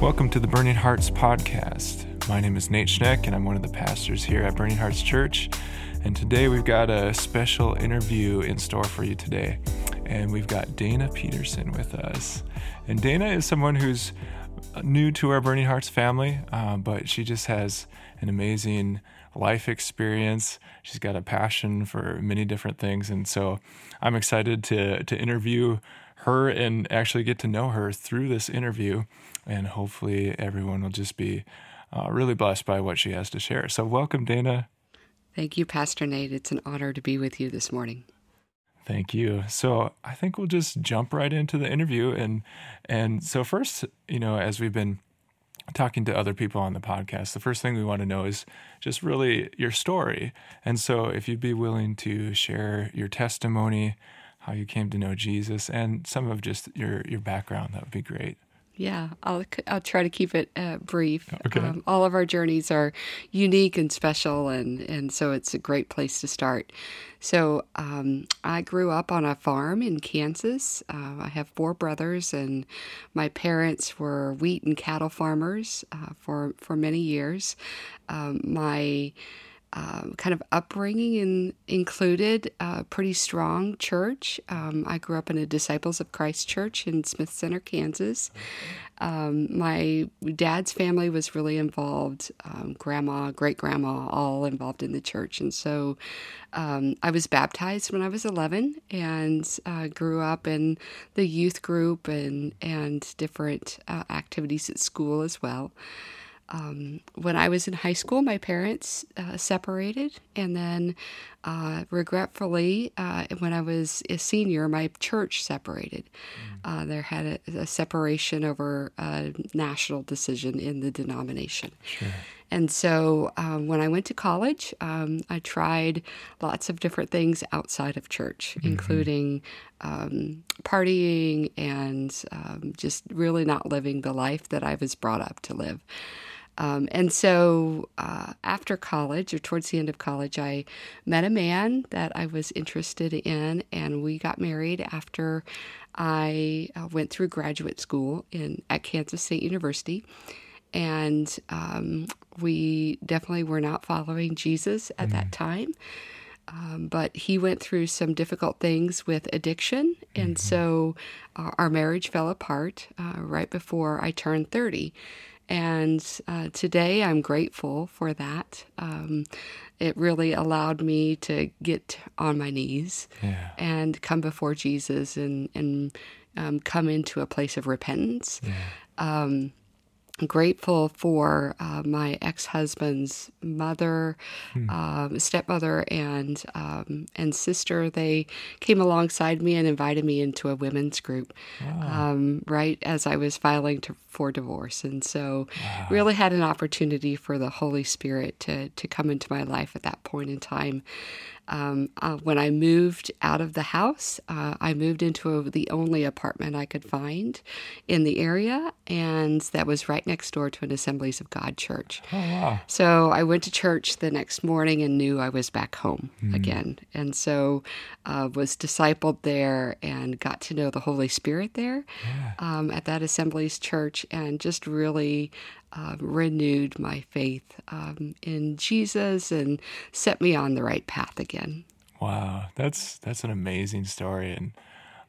Welcome to the Burning Hearts podcast. My name is Nate Schneck, and I'm one of the pastors here at Burning Hearts Church. And today we've got a special interview in store for you today. And we've got Dana Peterson with us. And Dana is someone who's new to our Burning Hearts family, uh, but she just has an amazing life experience. She's got a passion for many different things. And so I'm excited to, to interview her and actually get to know her through this interview. And hopefully, everyone will just be uh, really blessed by what she has to share. So, welcome, Dana. Thank you, Pastor Nate. It's an honor to be with you this morning. Thank you. So I think we'll just jump right into the interview and and so first, you know, as we've been talking to other people on the podcast, the first thing we want to know is just really your story. And so if you'd be willing to share your testimony, how you came to know Jesus and some of just your your background, that would be great. Yeah, I'll I'll try to keep it uh, brief. Okay. Um, all of our journeys are unique and special, and and so it's a great place to start. So um, I grew up on a farm in Kansas. Uh, I have four brothers, and my parents were wheat and cattle farmers uh, for for many years. Um, my um, kind of upbringing in, included a pretty strong church. Um, I grew up in a Disciples of Christ church in Smith Center, Kansas. Um, my dad's family was really involved, um, grandma, great grandma, all involved in the church. And so um, I was baptized when I was 11 and uh, grew up in the youth group and, and different uh, activities at school as well. Um, when I was in high school, my parents uh, separated, and then uh, regretfully, uh, when I was a senior, my church separated. Mm. there had a, a, separation over a national decision in the denomination. Sure. And so um, when I went to college, um, I tried lots of different things outside of church, mm-hmm. including um, partying and um, just really not living the life that I was brought up to live. Um, and so uh, after college, or towards the end of college, I met a man that I was interested in, and we got married after I uh, went through graduate school in at Kansas State University. And um, we definitely were not following Jesus at mm-hmm. that time. Um, but he went through some difficult things with addiction, and mm-hmm. so uh, our marriage fell apart uh, right before I turned 30. And uh, today I'm grateful for that. Um, it really allowed me to get on my knees yeah. and come before Jesus and, and um, come into a place of repentance. Yeah. Um, grateful for uh, my ex-husband's mother, hmm. um, stepmother, and um, and sister. They came alongside me and invited me into a women's group, wow. um, right as I was filing to, for divorce, and so wow. really had an opportunity for the Holy Spirit to to come into my life at that point in time. Um, uh, when I moved out of the house, uh, I moved into a, the only apartment I could find in the area, and that was right next door to an Assemblies of God church. Oh, wow. So I went to church the next morning and knew I was back home mm-hmm. again, and so uh, was discipled there and got to know the Holy Spirit there yeah. um, at that Assemblies church, and just really uh, renewed my faith um, in Jesus and set me on the right path again. Wow, that's that's an amazing story, and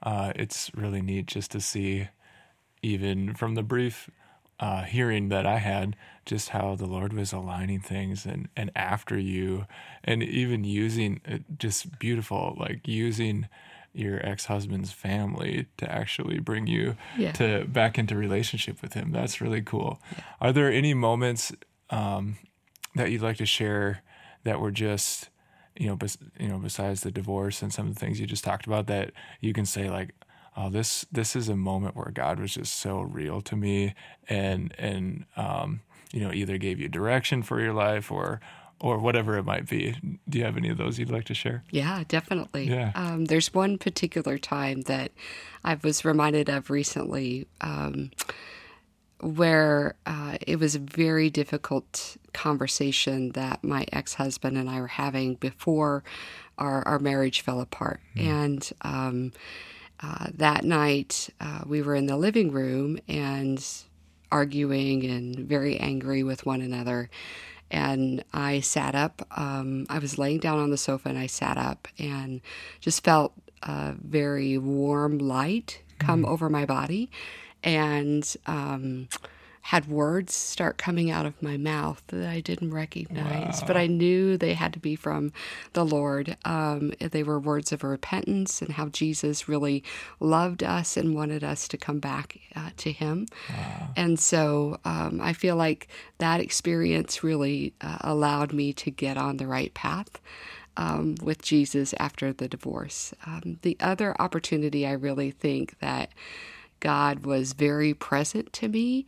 uh, it's really neat just to see, even from the brief uh, hearing that I had, just how the Lord was aligning things and and after you, and even using uh, just beautiful, like using your ex-husband's family to actually bring you yeah. to back into relationship with him. That's really cool. Yeah. Are there any moments um, that you'd like to share that were just you know, bes- you know, besides the divorce and some of the things you just talked about, that you can say like, oh, this this is a moment where God was just so real to me, and and um, you know, either gave you direction for your life or or whatever it might be. Do you have any of those you'd like to share? Yeah, definitely. Yeah. Um, there's one particular time that I was reminded of recently um, where uh, it was a very difficult conversation that my ex husband and I were having before our, our marriage fell apart. Mm. And um, uh, that night, uh, we were in the living room and arguing and very angry with one another. And I sat up. Um, I was laying down on the sofa and I sat up and just felt a very warm light come mm-hmm. over my body. And um, had words start coming out of my mouth that I didn't recognize, wow. but I knew they had to be from the Lord. Um, they were words of repentance and how Jesus really loved us and wanted us to come back uh, to Him. Wow. And so um, I feel like that experience really uh, allowed me to get on the right path. Um, with Jesus after the divorce. Um, the other opportunity I really think that God was very present to me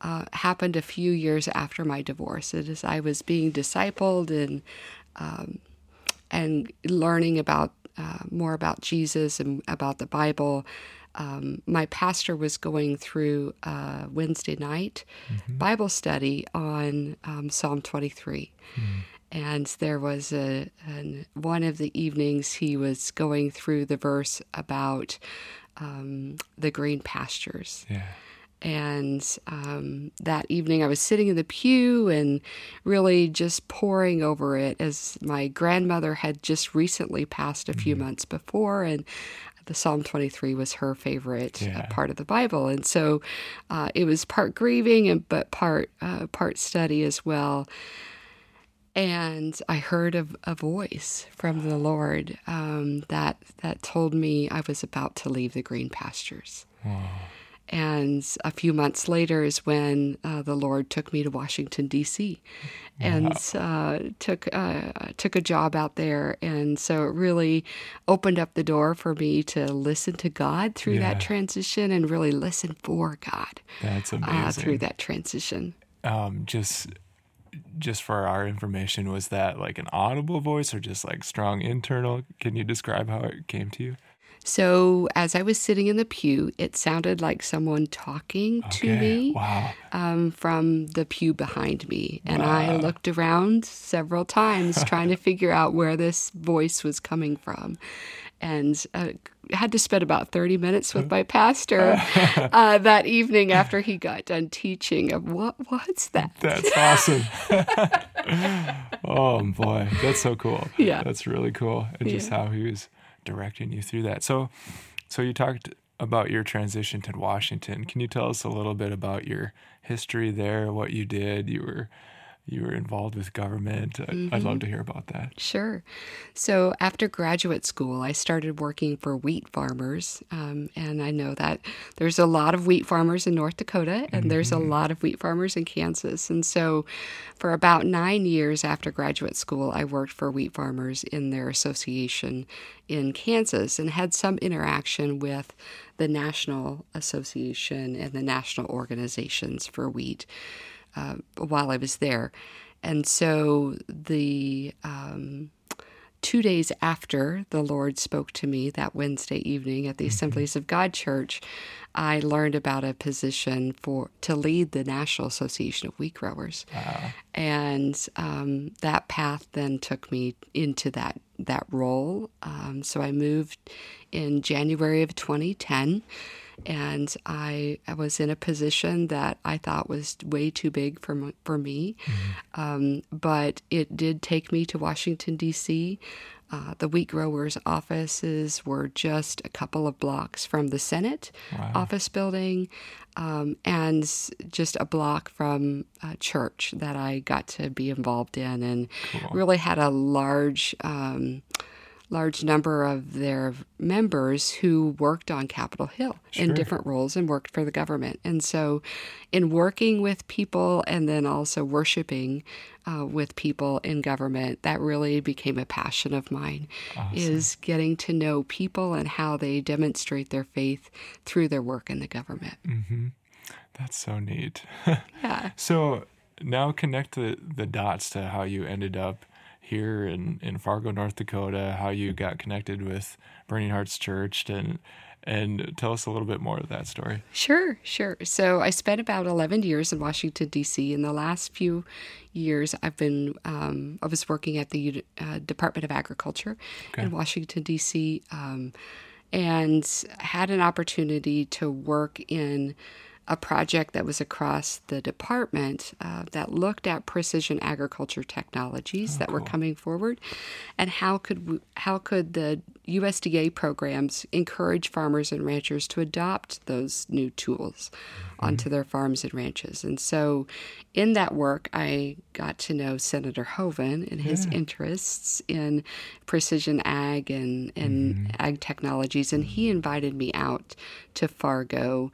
uh, happened a few years after my divorce. As I was being discipled and um, and learning about uh, more about Jesus and about the Bible. Um, my pastor was going through a Wednesday night mm-hmm. Bible study on um, Psalm 23. Mm-hmm. And there was a an, one of the evenings he was going through the verse about um, the green pastures. Yeah. And um, that evening, I was sitting in the pew and really just poring over it as my grandmother had just recently passed a few mm-hmm. months before. And the Psalm 23 was her favorite uh, yeah. part of the Bible. And so uh, it was part grieving, and but part, uh, part study as well. And I heard a, a voice from the Lord um, that, that told me I was about to leave the green pastures. Wow. And a few months later is when uh, the Lord took me to Washington D.C. and uh, took uh, took a job out there, and so it really opened up the door for me to listen to God through yeah. that transition and really listen for God. That's uh, amazing through that transition. Um, just just for our information, was that like an audible voice or just like strong internal? Can you describe how it came to you? So as I was sitting in the pew, it sounded like someone talking okay. to me wow. um, from the pew behind me. And wow. I looked around several times trying to figure out where this voice was coming from. And uh, had to spend about 30 minutes with my pastor uh, that evening after he got done teaching of what was that that's awesome oh boy that's so cool yeah that's really cool and yeah. just how he was directing you through that. So, so you talked about your transition to Washington. Can you tell us a little bit about your history there, what you did? You were you were involved with government. Mm-hmm. I'd love to hear about that. Sure. So after graduate school, I started working for wheat farmers. Um, and I know that there's a lot of wheat farmers in North Dakota, and mm-hmm. there's a mm-hmm. lot of wheat farmers in Kansas. And so for about nine years after graduate school, I worked for wheat farmers in their association in Kansas and had some interaction with the National Association and the national organizations for wheat uh, while I was there. And so the um, two days after the Lord spoke to me that Wednesday evening at the mm-hmm. Assemblies of God Church, I learned about a position for to lead the National Association of Wheat Growers, wow. and um, that path then took me into that that role. Um, so I moved in January of 2010 and I, I was in a position that I thought was way too big for for me. Mm-hmm. Um, but it did take me to Washington D.C. Uh, the wheat growers' offices were just a couple of blocks from the Senate wow. office building, um, and just a block from a church that I got to be involved in, and cool. really had a large. Um, large number of their members who worked on Capitol Hill sure. in different roles and worked for the government. And so, in working with people and then also worshiping uh, with people in government, that really became a passion of mine. Awesome. Is getting to know people and how they demonstrate their faith through their work in the government. Mm-hmm. That's so neat. yeah. So now connect the, the dots to how you ended up here in, in Fargo, North Dakota, how you got connected with Burning Hearts Church and and tell us a little bit more of that story. Sure, sure. So I spent about 11 years in Washington, D.C. In the last few years, I've been, um, I was working at the uh, Department of Agriculture okay. in Washington, D.C., um, and had an opportunity to work in a project that was across the department uh, that looked at precision agriculture technologies Oh, that were coming forward, and how could we, how could the USDA programs encourage farmers and ranchers to adopt those new tools onto their farms and ranches. And so, in that work, I got to know Senator Hoeven and his interests in precision ag and, and ag technologies. And he invited me out to Fargo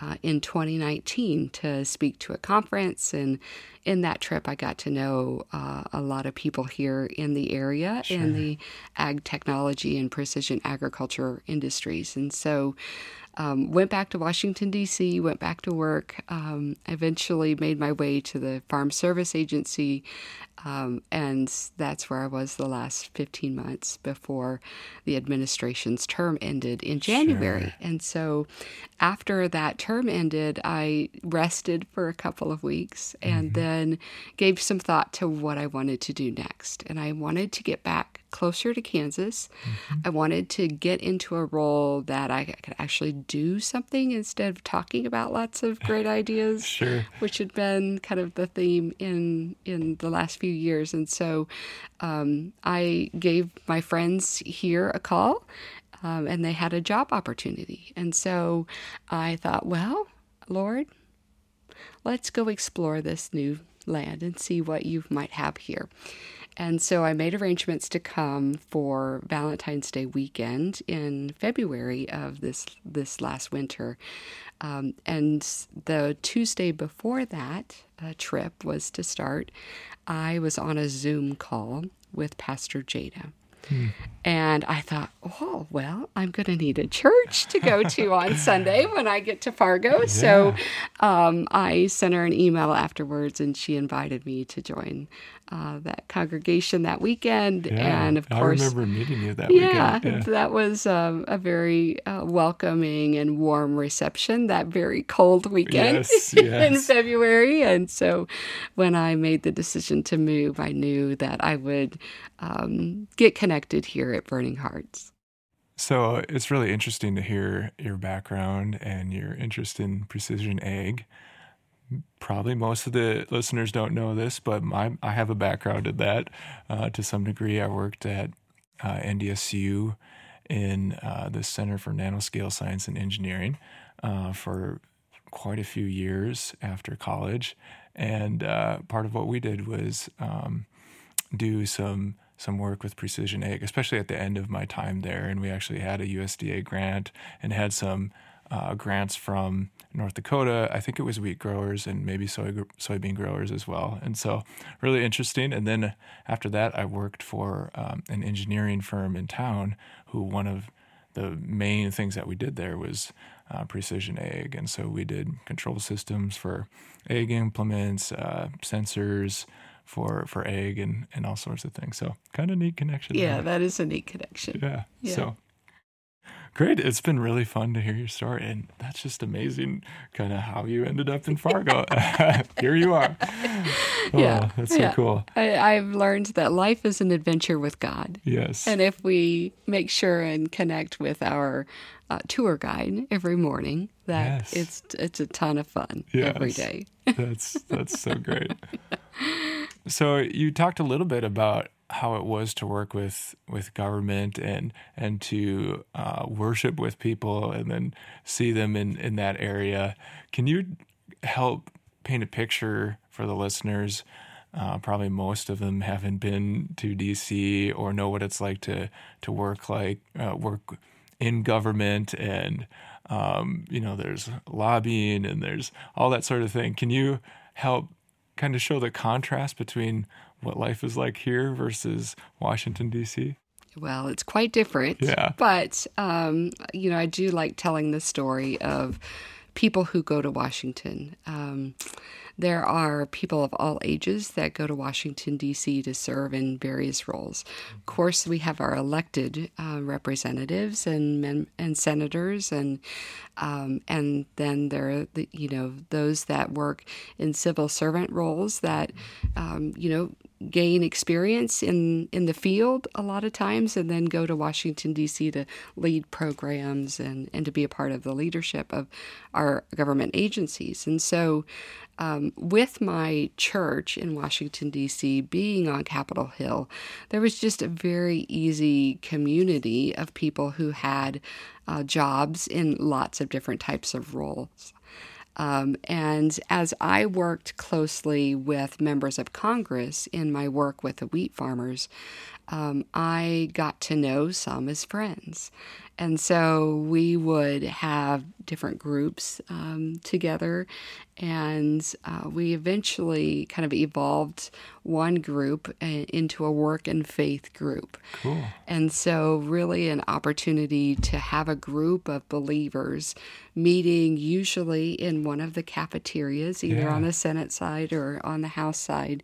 uh, in 2019 to speak to a conference. And in that trip, I got to know uh, a lot of people here in the area in the ag technology and precision agriculture industries. And so, um, went back to Washington, D.C., went back to work, um, eventually made my way to the Farm Service Agency, um, and that's where I was the last 15 months before the administration's term ended in January. And so after that term ended, I rested for a couple of weeks and then gave some thought to what I wanted to do next. And I wanted to get back closer to Kansas. I wanted to get into a role that I could actually do something instead of talking about lots of great ideas, Sure. which had been kind of the theme in in the last few years. And so um, I gave my friends here a call, um, and they had a job opportunity. And so I thought, well, Lord, let's go explore this new land and see what you might have here. And so I made arrangements to come for Valentine's Day weekend in February of this this last winter. Um, and the Tuesday before that uh, trip was to start, I was on a Zoom call with Pastor Jada. And I thought, oh, well, I'm going to need a church to go to on Sunday when I get to Fargo. So um, I sent her an email afterwards and she invited me to join uh, that congregation that weekend. Yeah. And of course, I remember meeting you that yeah, weekend. Yeah. that was um, a very uh, welcoming and warm reception that very cold weekend Yes, in. February. And so when I made the decision to move, I knew that I would um, get connected here at Burning Hearts. So it's really interesting to hear your background and your interest in precision ag. Probably most of the listeners don't know this, but my, I have a background in that uh, to some degree. I worked at uh, NDSU in uh, the Center for Nanoscale Science and Engineering uh, for quite a few years after college. And uh, part of what we did was um, do some some work with precision ag, especially at the end of my time there. And we actually had a USDA grant and had some uh, grants from North Dakota. I think it was wheat growers and maybe soy soybean growers as well. And so really interesting. And then after that, I worked for um, an engineering firm in town who one of the main things that we did there was uh, precision ag. And so we did control systems for ag implements, uh, sensors for for ag and, and all sorts of things. So kind of neat connection. Yeah, there. that is a neat connection. Yeah. Yeah. So great. It's been really fun to hear your story. And that's just amazing kind of how you ended up in Fargo. Here you are. Oh, Yeah, That's so yeah. cool. I, I've learned that life is an adventure with God. Yes. And if we make sure and connect with our uh, tour guide every morning, that Yes. it's it's a ton of fun every Yes. day. that's that's so great. So you talked a little bit about how it was to work with with government and and to uh, worship with people and then see them in in that area. Can you help paint a picture for the listeners? Uh, probably most of them haven't been to DC or know what it's like to to work like uh, work in government and um, you know there's lobbying and there's all that sort of thing. Can you help kind of show the contrast between what life is like here versus Washington D.C.? Well, it's quite different. Yeah. But, um, you know, I do like telling the story of people who go to Washington. Um, there are people of all ages that go to Washington, D.C. to serve in various roles. Of course, we have our elected uh, representatives and men, and senators, and um, and then there are the, you know those that work in civil servant roles that um, you know gain experience in, in the field a lot of times and then go to Washington, D.C. to lead programs and, and to be a part of the leadership of our government agencies. And so, um, with my church in Washington, D.C., being on Capitol Hill, there was just a very easy community of people who had uh, jobs in lots of different types of roles. Um, and as I worked closely with members of Congress in my work with the wheat farmers, um, I got to know some as friends. And so we would have different groups um, together, and uh, we eventually kind of evolved one group uh, into a work and faith group. Cool. And so, really, an opportunity to have a group of believers meeting usually in one of the cafeterias, either Yeah. on the Senate side or on the House side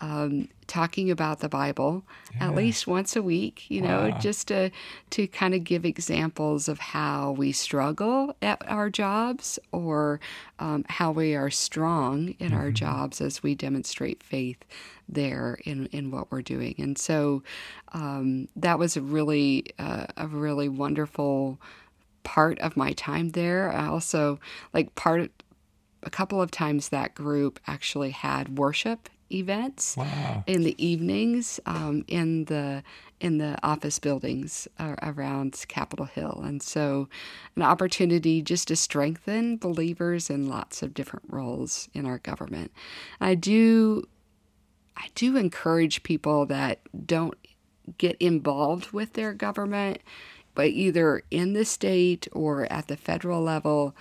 um, talking about the Bible at least once a week, you know, just to to kind of give examples of how we struggle at our jobs or um, how we are strong in our jobs as we demonstrate faith there in in what we're doing. And so um, that was a really uh, a really wonderful part of my time there. I also like part a couple of times that group actually had worship events Wow. in the evenings um, in the in the office buildings uh, around Capitol Hill, and so an opportunity just to strengthen believers in lots of different roles in our government. I do I do encourage people that don't get involved with their government, but either in the state or at the federal level,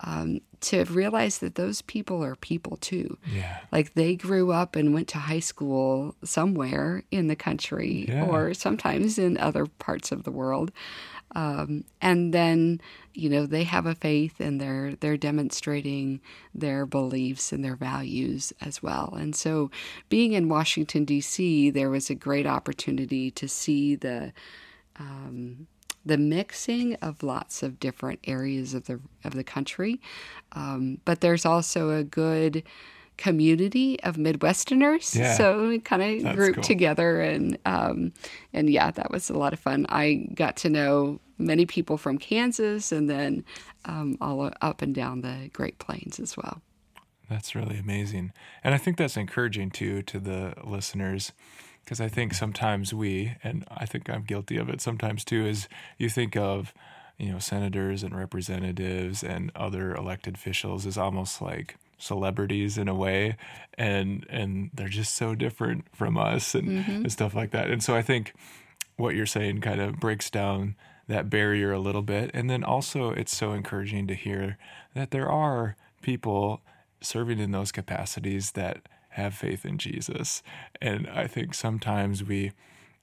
um, to realize that those people are people too. Yeah. Like they grew up and went to high school somewhere in the country Yeah. or sometimes in other parts of the world. Um, and then, you know, they have a faith and they're they're demonstrating their beliefs and their values as well. And so, being in Washington D.C., there was a great opportunity to see the um, the mixing of lots of different areas of the of the country, um, but there's also a good community of Midwesterners. Yeah. So we kind of grouped cool. together, and um, and yeah, that was a lot of fun. I got to know many people from Kansas, and then um, all up and down the Great Plains as well. That's really amazing. And I think that's encouraging too to the listeners because I think sometimes we, and I think I'm guilty of it sometimes too, is you think of, you know, senators and representatives and other elected officials as almost like celebrities in a way and and they're just so different from us and, mm-hmm. and stuff like that. And so I think what you're saying kind of breaks down that barrier a little bit. And then also, it's so encouraging to hear that there are people serving in those capacities that have faith in Jesus. And I think sometimes we,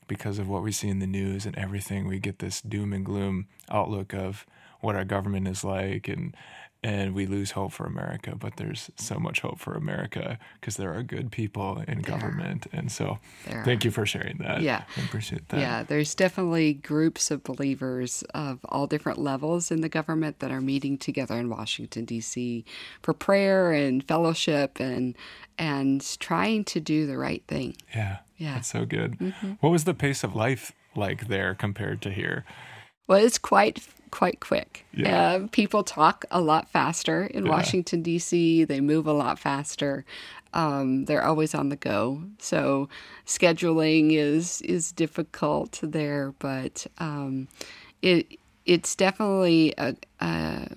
because of what we see in the news and everything, we get this doom and gloom outlook of what our government is like and and we lose hope for America, but there's so much hope for America because there are good people in government. And so There thank you for sharing that. Yeah. I appreciate that. Yeah, there's definitely groups of believers of all different levels in the government that are meeting together in Washington D.C. for prayer and fellowship and and trying to do the right thing. Yeah. Yeah. That's so good. Mm-hmm. What was the pace of life like there compared to here? Well, it's quite quite quick. Yeah. Uh, people talk a lot faster in Yeah. Washington D.C. They move a lot faster. Um, they're always on the go, so scheduling is is difficult there. But um, it it's definitely a, a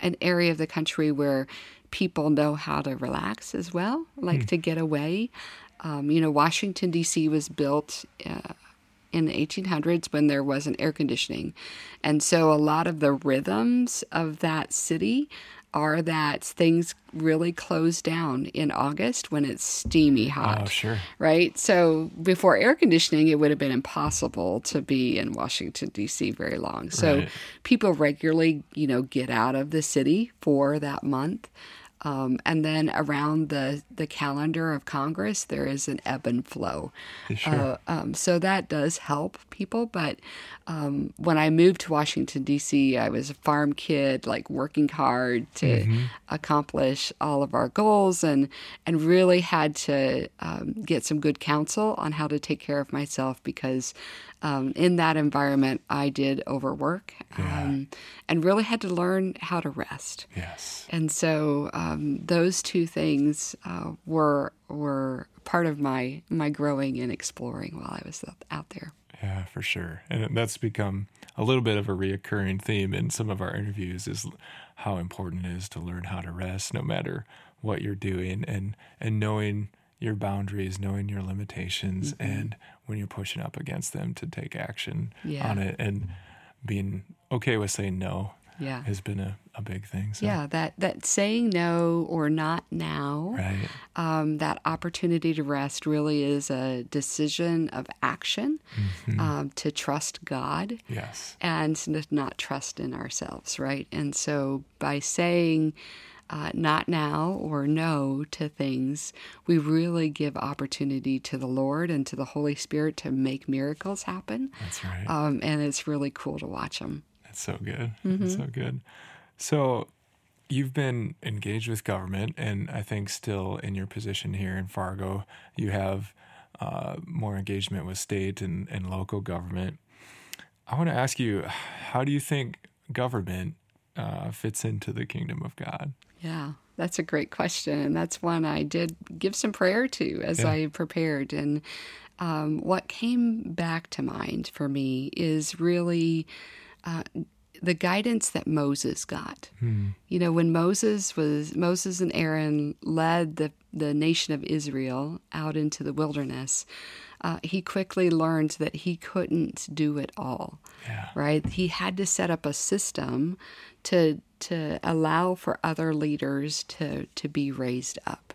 an area of the country where people know how to relax as well, like to get away. Um, you know, Washington D.C. was built. Uh, in the 1800s when there wasn't air conditioning. And so a lot of the rhythms of that city are that things really close down in August when it's steamy oh, hot. Oh, sure. Right? So before air conditioning, it would have been impossible to be in Washington, D.C. very long. So Right. people regularly, you know, get out of the city for that month. Um, and then around the, the calendar of Congress, there is an ebb and flow. Sure. Uh, um, so that does help people. But um, when I moved to Washington, D.C., I was a farm kid, like working hard to accomplish all of our goals and, and really had to um, get some good counsel on how to take care of myself because um, in that environment, I did overwork um, and really had to learn how to rest. yes. And so um, those two things uh, were were part of my my growing and exploring while I was out there. Yeah, for sure. And that's become a little bit of a reoccurring theme in some of our interviews is how important it is to learn how to rest no matter what you're doing and and knowing your boundaries, knowing your limitations and when you're pushing up against them to take action Yeah. on it and being okay with saying no Yeah. has been a, a big thing. So, Yeah, that, that saying no or not now, Right. um, that opportunity to rest really is a decision of action um, to trust God Yes. and not trust in ourselves, right? And so by saying uh, not now or no to things, we really give opportunity to the Lord and to the Holy Spirit to make miracles happen. That's right. Um, and it's really cool to watch them. That's so good. That's so good. So you've been engaged with government, and I think still in your position here in Fargo, you have uh, more engagement with state and, and local government. I want to ask you, how do you think government uh, fits into the kingdom of God? Yeah, that's a great question. And that's one I did give some prayer to as Yeah. I prepared. And um, what came back to mind for me is really uh, the guidance that Moses got. You know, when Moses was Moses and Aaron led the the nation of Israel out into the wilderness, uh, he quickly learned that he couldn't do it all Yeah. right? He had to set up a system to to allow for other leaders to to be raised up.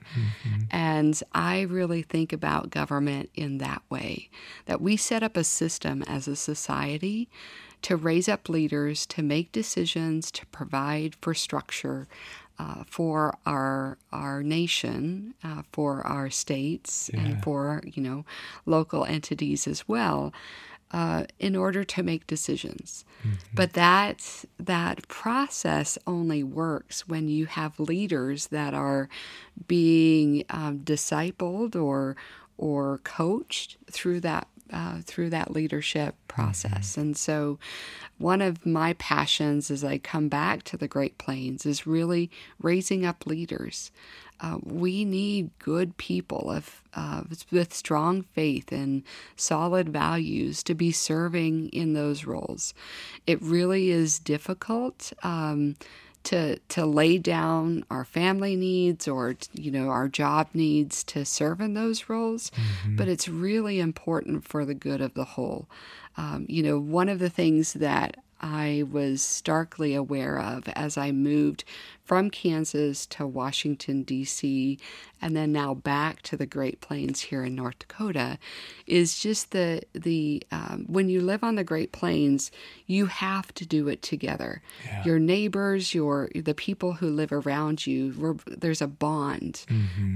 And I really think about government in that way that we set up a system as a society to raise up leaders to make decisions to provide for structure uh, for our our nation, uh, for our states, Yeah. and for you know local entities as well, uh, in order to make decisions. But that that process only works when you have leaders that are being um, discipled or or coached through that uh, through that leadership process. And so, one of my passions as I come back to the Great Plains is really raising up leaders. Uh, we need good people of, uh, with strong faith and solid values to be serving in those roles. It really is difficult. Um, to to lay down our family needs or you know our job needs to serve in those roles but it's really important for the good of the whole um, you know one of the things that I was starkly aware of as I moved from Kansas to Washington, D.C., and then now back to the Great Plains here in North Dakota, is just the the um, when you live on the Great Plains, you have to do it together. Yeah. Your neighbors, your the people who live around you, there's a bond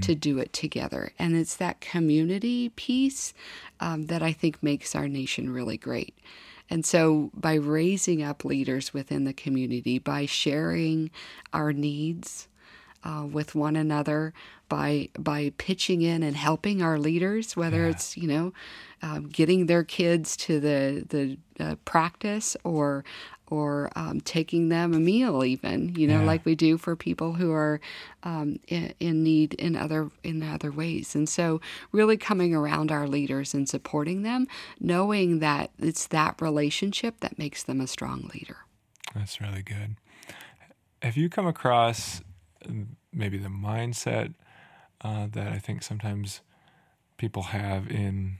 to do it together, and it's that community piece um, that I think makes our nation really great. And so, by raising up leaders within the community, by sharing our needs uh, with one another, by by pitching in and helping our leaders, whether Yeah. it's you know um, getting their kids to the the uh, practice or or um, taking them a meal, even you know, Yeah. like we do for people who are um, in, in need in other in other ways. And so, really coming around our leaders and supporting them, knowing that it's that relationship that makes them a strong leader. That's really good. Have you come across um, maybe the mindset uh, that I think sometimes people have in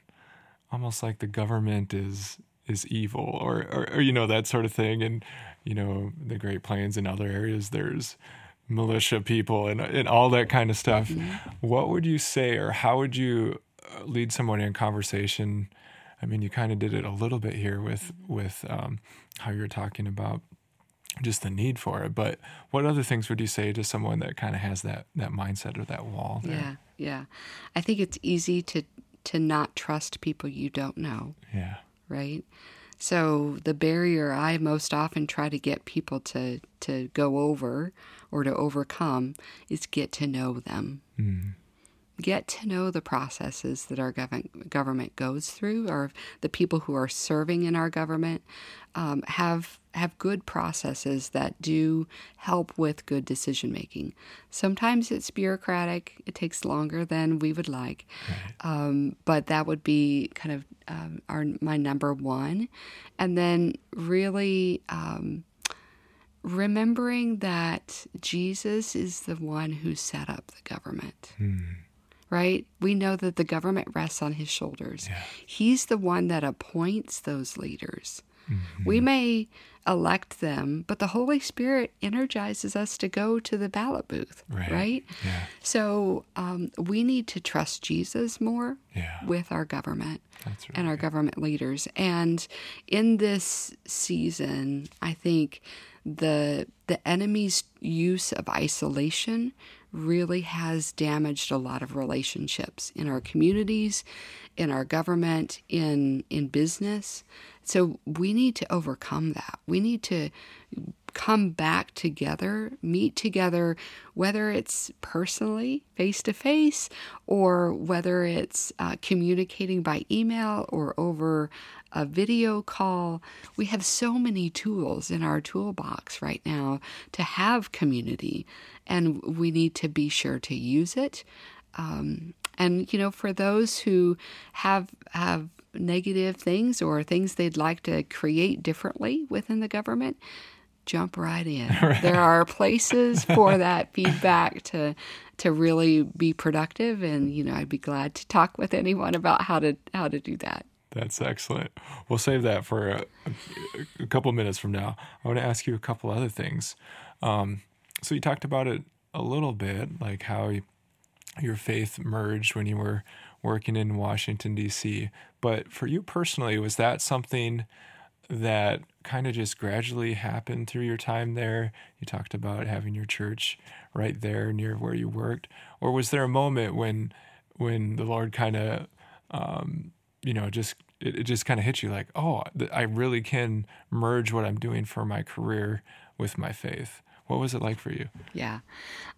almost like the government is is evil or, or or you know that sort of thing and you know the Great Plains and other areas there's militia people and and all that kind of stuff. What would you say or how would you uh, lead someone in conversation? I mean, you kind of did it a little bit here with with um, how you're talking about just the need for it. But what other things would you say to someone that kind of has that that mindset or that wall? There? Yeah, yeah. I think it's easy to to not trust people you don't know. Yeah. Right. So the barrier I most often try to get people to to go over or to overcome is get to know them. Mm. Get to know the processes that our gov- government goes through, or the people who are serving in our government um, have have good processes that do help with good decision making. Sometimes it's bureaucratic; it takes longer than we would like, Right. um, but that would be kind of um, our my number one, and then really. Um, remembering that Jesus is the one who set up the government, Mm. Right? We know that the government rests on his shoulders. Yeah. He's the one that appoints those leaders. Mm-hmm. We may elect them, but the Holy Spirit energizes us to go to the ballot booth, Right. right? Yeah. So um, we need to trust Jesus more Yeah. with our government That's right. and our government leaders. And in this season, I think the the enemy's use of isolation really has damaged a lot of relationships in our communities, in our government, in in business. So we need to overcome that. We need to come back together, meet together, whether it's personally, face to face, or whether it's uh, communicating by email or over a video call. We have so many tools in our toolbox right now to have community, and we need to be sure to use it. Um, and you know, for those who have have negative things or things they'd like to create differently within the government, jump right in. There are places for that feedback to to really be productive and you know, I'd be glad to talk with anyone about how to how to do that. That's excellent. We'll save that for a, a couple minutes from now. I want to ask you a couple other things. Um, so you talked about it a little bit, like how you, your faith merged when you were working in Washington D.C. But for you personally, was that something that kind of just gradually happened through your time there? You talked about having your church right there near where you worked, or was there a moment when when the Lord kind of um, you know just it, it just kind of hit you like oh i really can merge what i'm doing for my career with my faith what was it like for you Yeah.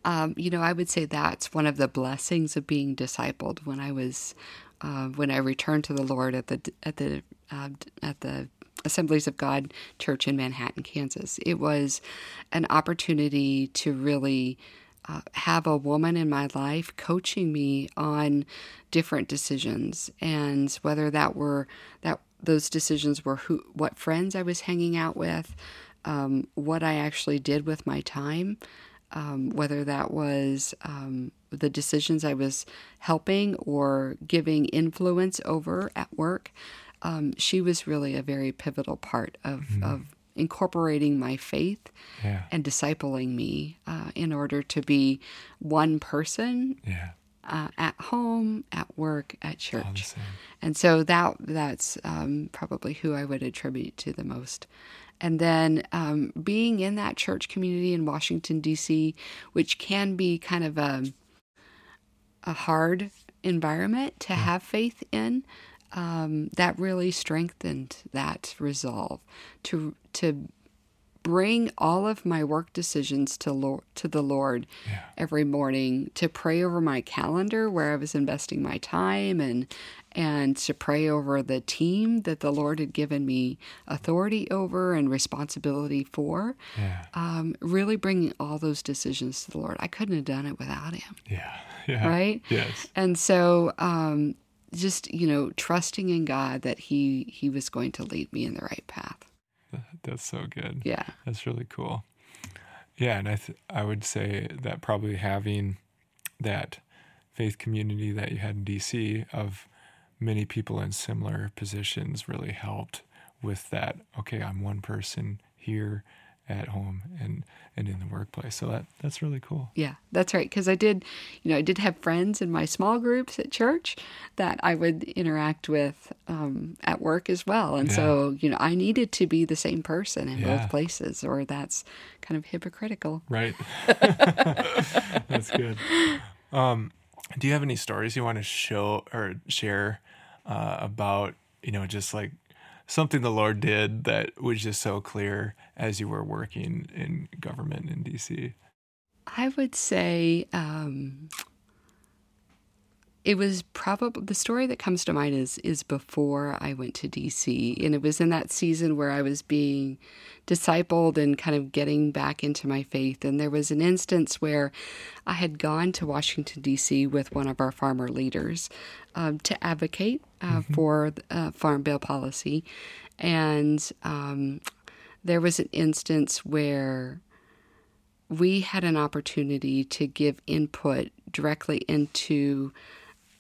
Um, you know, I would say that's one of the blessings of being discipled when I was uh, when I returned to the Lord at the at the uh, at the Assemblies of God Church in Manhattan, Kansas. It was an opportunity to really uh, have a woman in my life coaching me on different decisions and whether that were that those decisions were who what friends I was hanging out with, um, what I actually did with my time, um, whether that was um, the decisions I was helping or giving influence over at work. Um, she was really a very pivotal part of, of incorporating my faith yeah and discipling me uh, in order to be one person yeah uh, at home, at work, at church. And so that that's um, probably who I would attribute to the most. And then um, being in that church community in Washington D.C., which can be kind of a a hard environment to have faith in, um, that really strengthened that resolve to to bring all of my work decisions to Lord, to the Lord yeah every morning to pray over my calendar where I was investing my time and and to pray over the team that the Lord had given me authority over and responsibility for. yeah Um, really bringing all those decisions to the Lord. I couldn't have done it without Him, yeah yeah right? yes And so, um, just you know, trusting in God that He He was going to lead me in the right path. that's so good Yeah, That's really cool. Yeah, and I th- I would say that probably having that faith community that you had in DC of many people in similar positions really helped with that. Okay, I'm one person here, at home and and in the workplace. So that that's really cool. Yeah, that's right. Because I did, you know, I did have friends in my small groups at church that I would interact with um, at work as well, and Yeah. so you know, I needed to be the same person in Yeah. both places, or that's kind of hypocritical. Right. That's good. Um, do you have any stories you want to show or share uh, about, you know, just like something the Lord did that was just so clear as you were working in government in DC? I would say um, it was probably the story that comes to mind is is before I went to DC, and it was in that season where I was being discipled and kind of getting back into my faith. And there was an instance where I had gone to Washington D.C. with one of our farmer leaders um, to advocate uh, for uh, farm bill policy, and um, there was an instance where we had an opportunity to give input directly into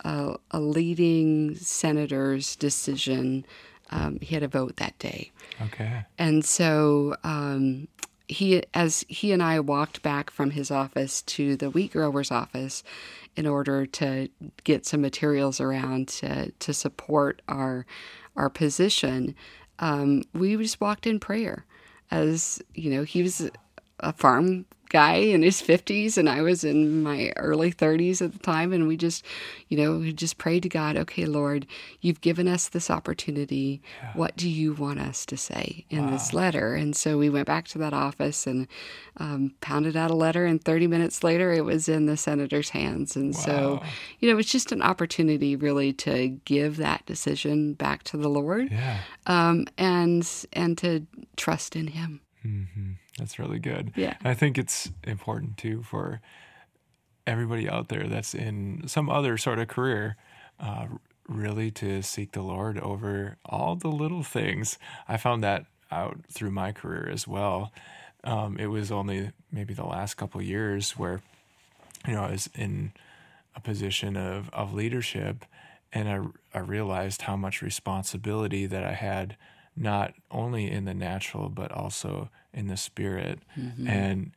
a, a leading senator's decision. Um, he had a vote that day. Okay. And so um, he, as he and I walked back from his office to the wheat grower's office in order to get some materials around to, to support our our position, um, we just walked in prayer. As you know, he was a farm guy in his 50s and I was in my early 30s at the time and we just you know we just prayed to God okay Lord you've given us this opportunity. What do you want us to say in this letter? And so we went back to that office and um, pounded out a letter and 30 minutes later it was in the senator's hands. And so you know it's just an opportunity really to give that decision back to the Lord Yeah. um, and and to trust in him hmm That's really good. Yeah. I think it's important too for everybody out there that's in some other sort of career, uh, really to seek the Lord over all the little things. I found that out through my career as well. Um, it was only maybe the last couple years where, you know, I was in a position of, of leadership and I, I realized how much responsibility that I had not only in the natural but also in the spirit and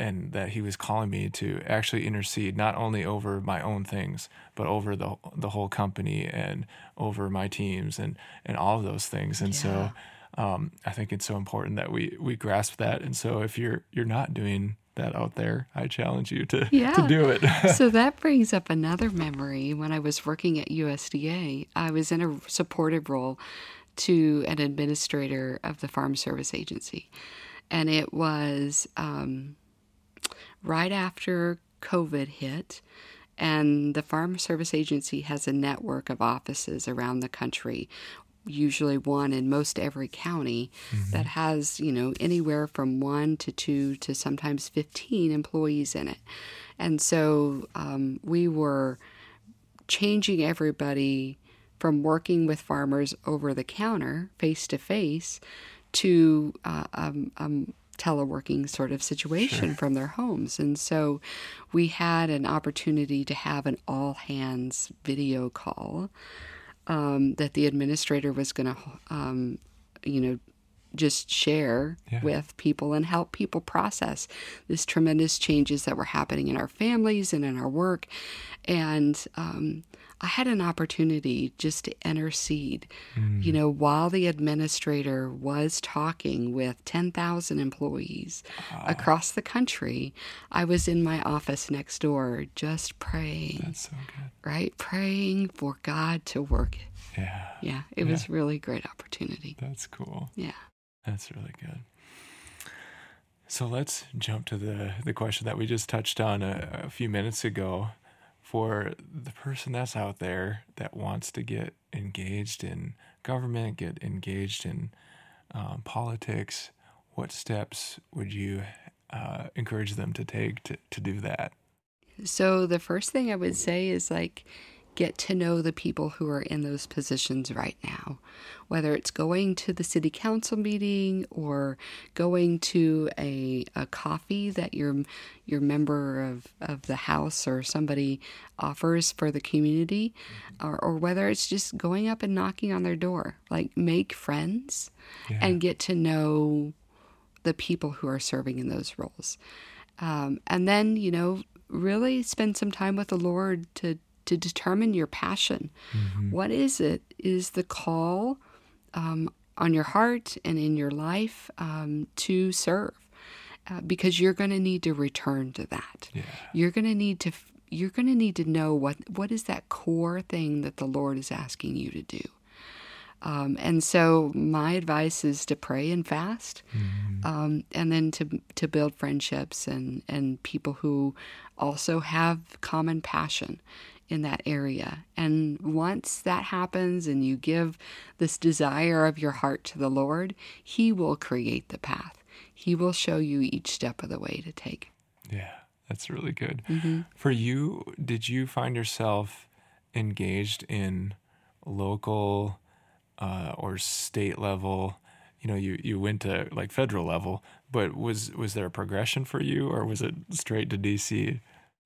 and that he was calling me to actually intercede not only over my own things but over the the whole company and over my teams and and all of those things. And so um, I think it's so important that we we grasp that. And so if you're you're not doing that out there I challenge you to Yeah. to do it. So that brings up another memory. When I was working at USDA, I was in a supportive role to an administrator of the Farm Service Agency. And it was um, right after COVID hit. And the Farm Service Agency has a network of offices around the country, usually one in most every county, that has, you know, anywhere from one to two to sometimes 15 employees in it. And so um, we were changing everybody from working with farmers over the counter, face to face, to uh, um, um, teleworking sort of situation from their homes. And so we had an opportunity to have an all hands video call um, that the administrator was going to, um, you know, just share Yeah. with people and help people process this tremendous changes that were happening in our families and in our work. And um, I had an opportunity just to intercede, you mm. know, while the administrator was talking with 10,000 employees across the country, I was in my office next door just praying, that's so good right? Praying for God to work. yeah Yeah, it was really a great opportunity. that's cool Yeah. That's really good. So let's jump to the, the question that we just touched on a, a few minutes ago. For the person that's out there that wants to get engaged in government, get engaged in um, politics, what steps would you uh, encourage them to take to, to do that? So the first thing I would say is like get to know the people who are in those positions right now. Whether it's going to the city council meeting or going to a, a coffee that your your member of, of the house or somebody offers for the community, or, or whether it's just going up and knocking on their door. Like make friends Yeah. and get to know the people who are serving in those roles. Um, and then, you know, really spend some time with the Lord to, to determine your passion. Mm-hmm. What is it? Is the call um, on your heart and in your life um, to serve? Uh, because you're going to need to return to that. Yeah. You're going to need to you're going to need to know what what is that core thing that the Lord is asking you to do. Um, and so my advice is to pray and fast, mm-hmm. um, and then to to build friendships and and people who also have common passion in that area. And once that happens and you give this desire of your heart to the Lord, He will create the path. He will show you each step of the way to take. Yeah, that's really good. Mm-hmm. For you, did you find yourself engaged in local uh, or state level? You know, you, you went to like federal level, but was was there a progression for you, or was it straight to DC?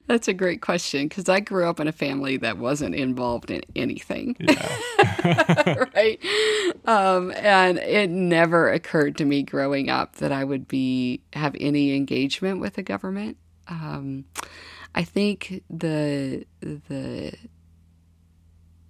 That's a great question because I grew up in a family that wasn't involved in anything. Yeah. right. Um, and it never occurred to me growing up that I would be have any engagement with the government. Um, I think the the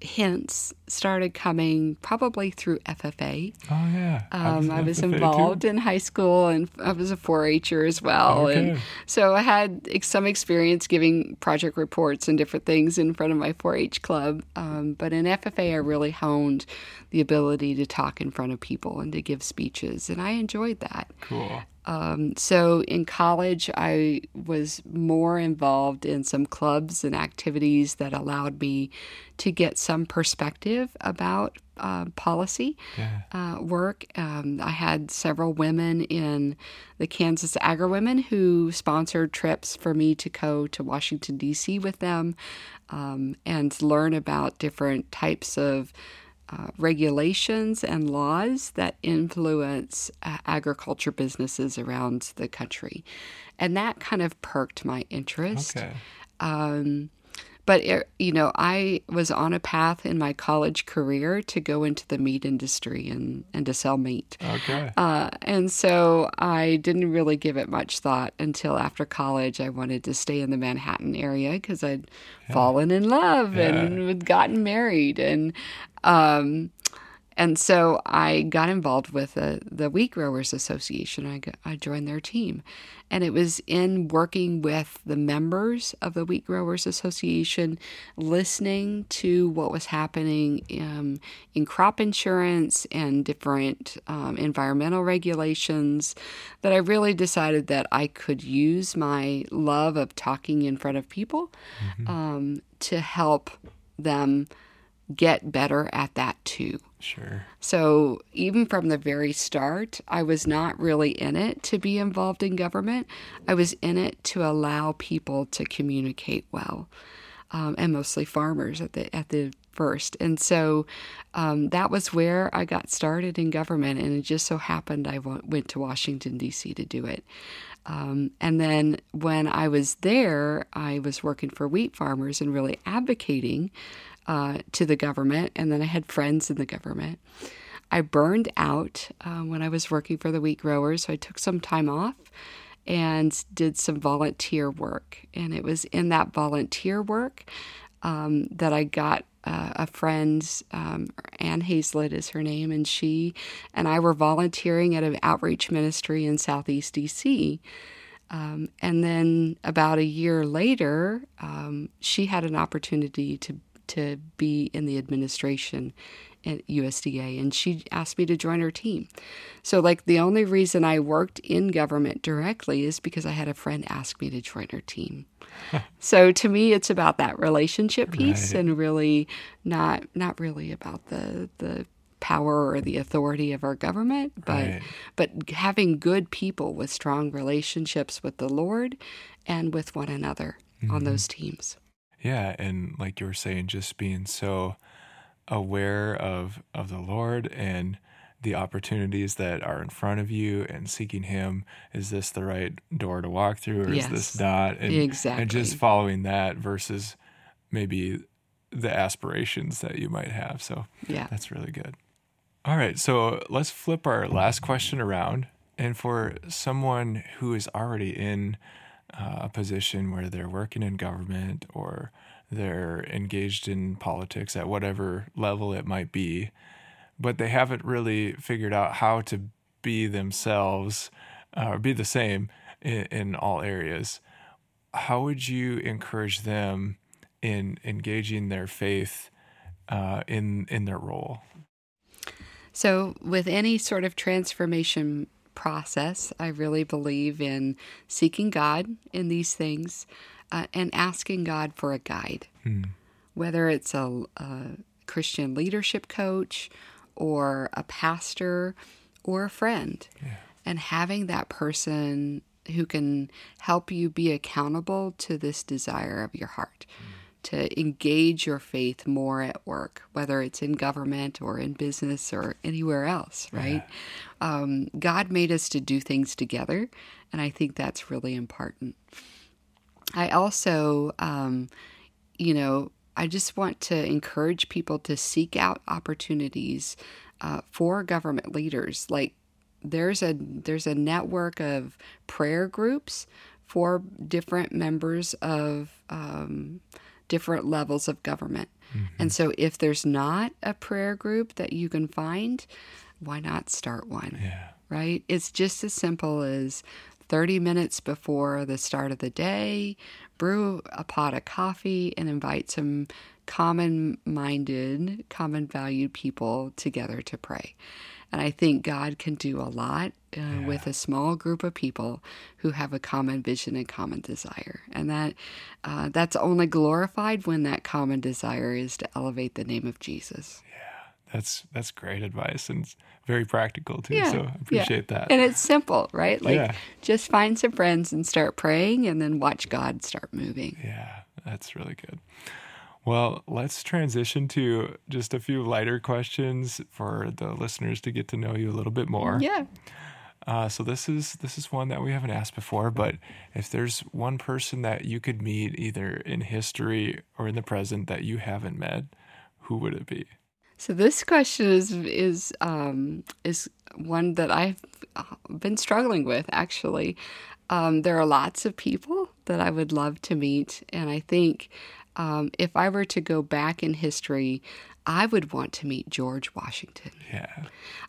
hints started coming probably through FFA. Oh yeah, I was, um, I was involved too. in high school, and I was a 4-H'er as well, okay. and so I had some experience giving project reports and different things in front of my 4-H club. Um, but in FFA, I really honed the ability to talk in front of people and to give speeches, and I enjoyed that. Cool. Um, so in college, I was more involved in some clubs and activities that allowed me to get some perspective about uh, policy yeah. uh, work. Um, I had several women in the Kansas Agri Women who sponsored trips for me to go to Washington, D.C. with them um, and learn about different types of uh, regulations and laws that influence uh, agriculture businesses around the country. And that kind of perked my interest. Okay. Um, but, it, you know, I was on a path in my college career to go into the meat industry and, and to sell meat. Okay. Uh, and so I didn't really give it much thought until after college. I wanted to stay in the Manhattan area because I'd yeah. fallen in love yeah. and gotten married. And um, and so I got involved with the, the Wheat Growers Association. I, got, I joined their team. And it was in working with the members of the Wheat Growers Association, listening to what was happening um, in crop insurance and different um, environmental regulations, that I really decided that I could use my love of talking in front of people mm-hmm. um, to help them get better at that too. Sure. So, even from the very start, I was not really in it to be involved in government. I was in it to allow people to communicate well, um, and mostly farmers at the at the first. And so um, that was where I got started in government, and it just so happened I went to Washington D.C. to do it. Um, and then when I was there, I was working for wheat farmers and really advocating uh, to the government, and then I had friends in the government. I burned out uh, when I was working for the wheat growers, so I took some time off and did some volunteer work. And it was in that volunteer work um, that I got uh, a friend, um, Anne Hazlett is her name, and she and I were volunteering at an outreach ministry in Southeast DC. Um, and then about a year later, um, she had an opportunity to to be in the administration at USDA, and she asked me to join her team. So, like, the only reason I worked in government directly is because I had a friend ask me to join her team. so, to me, it's about that relationship piece, right. and really not not really about the the power or the authority of our government, but right. but having good people with strong relationships with the Lord and with one another mm-hmm. on those teams. Yeah, and like you were saying, just being so aware of of the Lord and the opportunities that are in front of you and seeking him. Is this the right door to walk through or yes, is this not? And, exactly. and just following that versus maybe the aspirations that you might have. So yeah. that's really good. All right so let's flip our last question around. And for someone who is already in uh, a position where they're working in government or they're engaged in politics at whatever level it might be, but they haven't really figured out how to be themselves uh, or be the same in, in all areas. How would you encourage them in engaging their faith uh, in in their role? So, with any sort of transformation process, I really believe in seeking God in these things uh, and asking God for a guide, hmm. whether it's a, a Christian leadership coach or a pastor or a friend, yeah. and having that person who can help you be accountable to this desire of your heart. Mm to engage your faith more at work, whether it's in government or in business or anywhere else, right? Yeah. Um, God made us to do things together, and I think that's really important. I also, um, you know, I just want to encourage people to seek out opportunities uh, for government leaders. Like there's a there's a network of prayer groups for different members of um, different levels of government. Mm-hmm. And so if there's not a prayer group that you can find, why not start one? Yeah. Right? It's just as simple as 30 minutes before the start of the day, brew a pot of coffee and invite some common minded, common valued people together to pray. And I think God can do a lot uh, yeah. with a small group of people who have a common vision and common desire. And that uh, that's only glorified when that common desire is to elevate the name of Jesus. Yeah, that's that's great advice and very practical too. Yeah. So I appreciate yeah. that. And it's simple, right? Like just find some friends and start praying and then watch God start moving. Yeah, that's really good. Well, let's transition to just a few lighter questions for the listeners to get to know you a little bit more. Yeah. Uh, so this is this is one that we haven't asked before, but if there's one person that you could meet either in history or in the present that you haven't met, who would it be? So this question is is um, is one that I've uh, been struggling with actually. Um, there are lots of people that I would love to meet, and I think um, if I were to go back in history, I would want to meet George Washington. Yeah.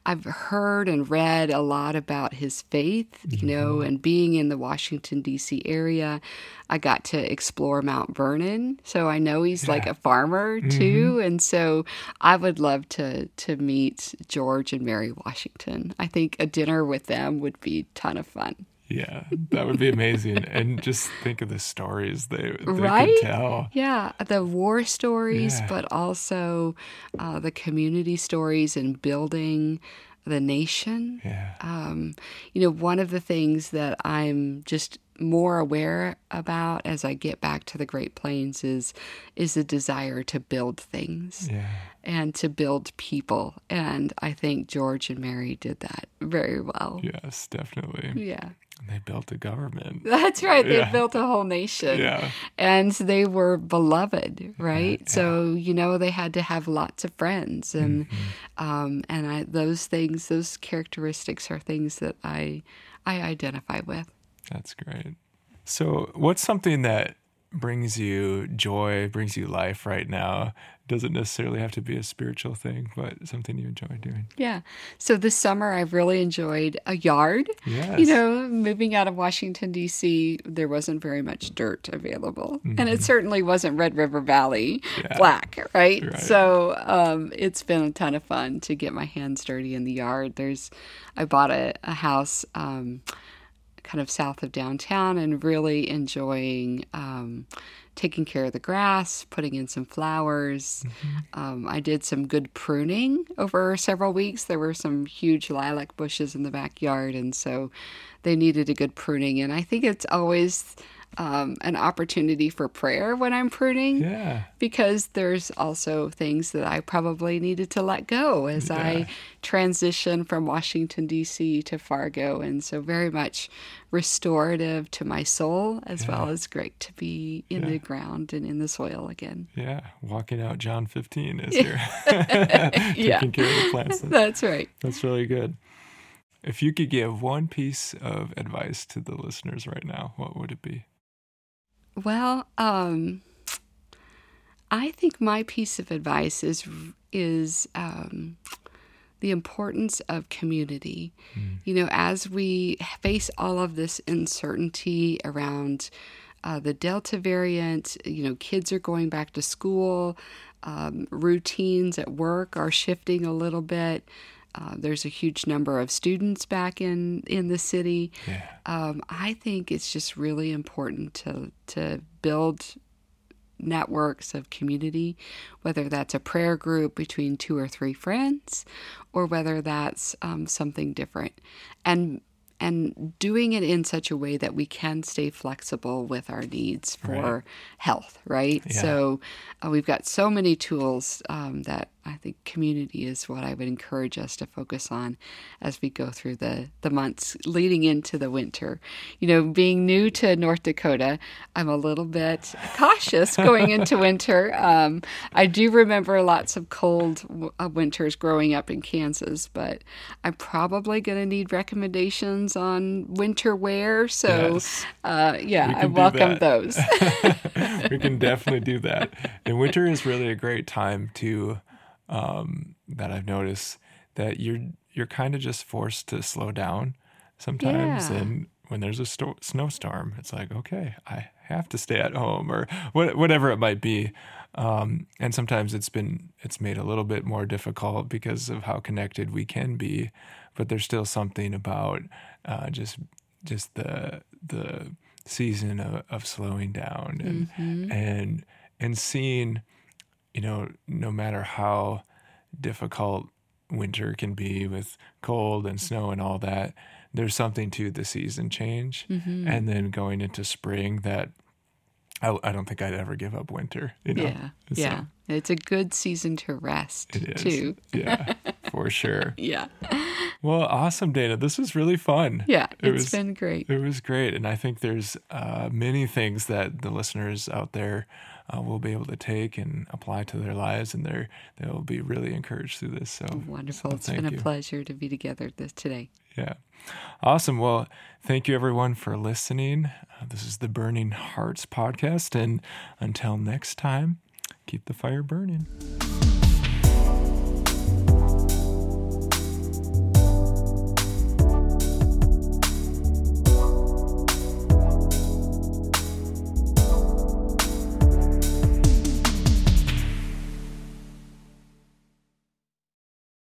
I've heard and read a lot about his faith, you mm-hmm. know, and being in the Washington, D.C. area. I got to explore Mount Vernon. So I know he's yeah. like a farmer too. Mm-hmm. And so I would love to, to meet George and Mary Washington. I think a dinner with them would be a ton of fun. Yeah, that would be amazing. and just think of the stories they, they right? could tell. Yeah, the war stories, yeah. but also uh, the community stories and building the nation. Yeah. Um, you know, one of the things that I'm just more aware about as I get back to the Great Plains is is a desire to build things yeah. and to build people. And I think George and Mary did that very well. Yes, definitely. Yeah. They built a government. That's right. They yeah. built a whole nation. Yeah. And they were beloved, right? Yeah. So, you know, they had to have lots of friends and mm-hmm. um and I those things, those characteristics are things that I I identify with. That's great. So, what's something that brings you joy, brings you life right now? Doesn't necessarily have to be a spiritual thing, but something you enjoy doing. Yeah. So this summer, I've really enjoyed a yard. Yes. You know, moving out of Washington, D.C., there wasn't very much dirt available. Mm-hmm. And it mm-hmm. certainly wasn't Red River Valley yeah. black, right? right. So um, it's been a ton of fun to get my hands dirty in the yard. There's, I bought a, a house. Um, kind of south of downtown and really enjoying um, taking care of the grass, putting in some flowers. Mm-hmm. Um, I did some good pruning over several weeks. There were some huge lilac bushes in the backyard, and so they needed a good pruning. And I think it's always um, an opportunity for prayer when I'm pruning. Yeah. Because there's also things that I probably needed to let go as yeah. I transition from Washington, D.C. to Fargo. And so, very much restorative to my soul, as yeah. well as great to be in yeah. the ground and in the soil again. Yeah. Walking out John 15 is here. Yeah. Taking care of the plants. That's right. That's really good. if you could give one piece of advice to the listeners right now, what would it be? Well, um, I think my piece of advice is is um, the importance of community. Mm. You know, as we face all of this uncertainty around uh, the Delta variant, you know, kids are going back to school, um, routines at work are shifting a little bit. Uh, there's a huge number of students back in, in the city. Yeah. Um, I think it's just really important to to build networks of community, whether that's a prayer group between two or three friends, or whether that's um, something different, and and doing it in such a way that we can stay flexible with our needs for right. health, right? Yeah. So uh, we've got so many tools um, that I think community is what I would encourage us to focus on as we go through the, the months leading into the winter. You know, being new to North Dakota, I'm a little bit cautious going into winter. Um, I do remember lots of cold w- uh, winters growing up in Kansas, but I'm probably going to need recommendations on winter wear. So, yes. uh, yeah, I welcome those. we can definitely do that. And winter is really a great time to um, that I've noticed that you're you're kind of just forced to slow down sometimes yeah. and when there's a sto- snowstorm it's like okay i have to stay at home or what, whatever it might be um, and sometimes it's been it's made a little bit more difficult because of how connected we can be but there's still something about uh, just just the the season of, of slowing down and mm-hmm. and and seeing you know, no matter how difficult winter can be with cold and snow and all that, there's something to the season change. Mm-hmm. And then going into spring that I, I, don't think I'd ever give up winter. You know? Yeah. So, yeah. It's a good season to rest it is. too. yeah, for sure. Yeah. Well, awesome, Dana. This was really fun. Yeah, it it's was, been great. It was great. And I think there's uh, many things that the listeners out there uh, will be able to take and apply to their lives, and they're they'll be really encouraged through this. So wonderful! So it's been a you. pleasure to be together this today. Yeah, awesome. Well, thank you everyone for listening. Uh, this is the Burning Hearts podcast, and until next time, keep the fire burning.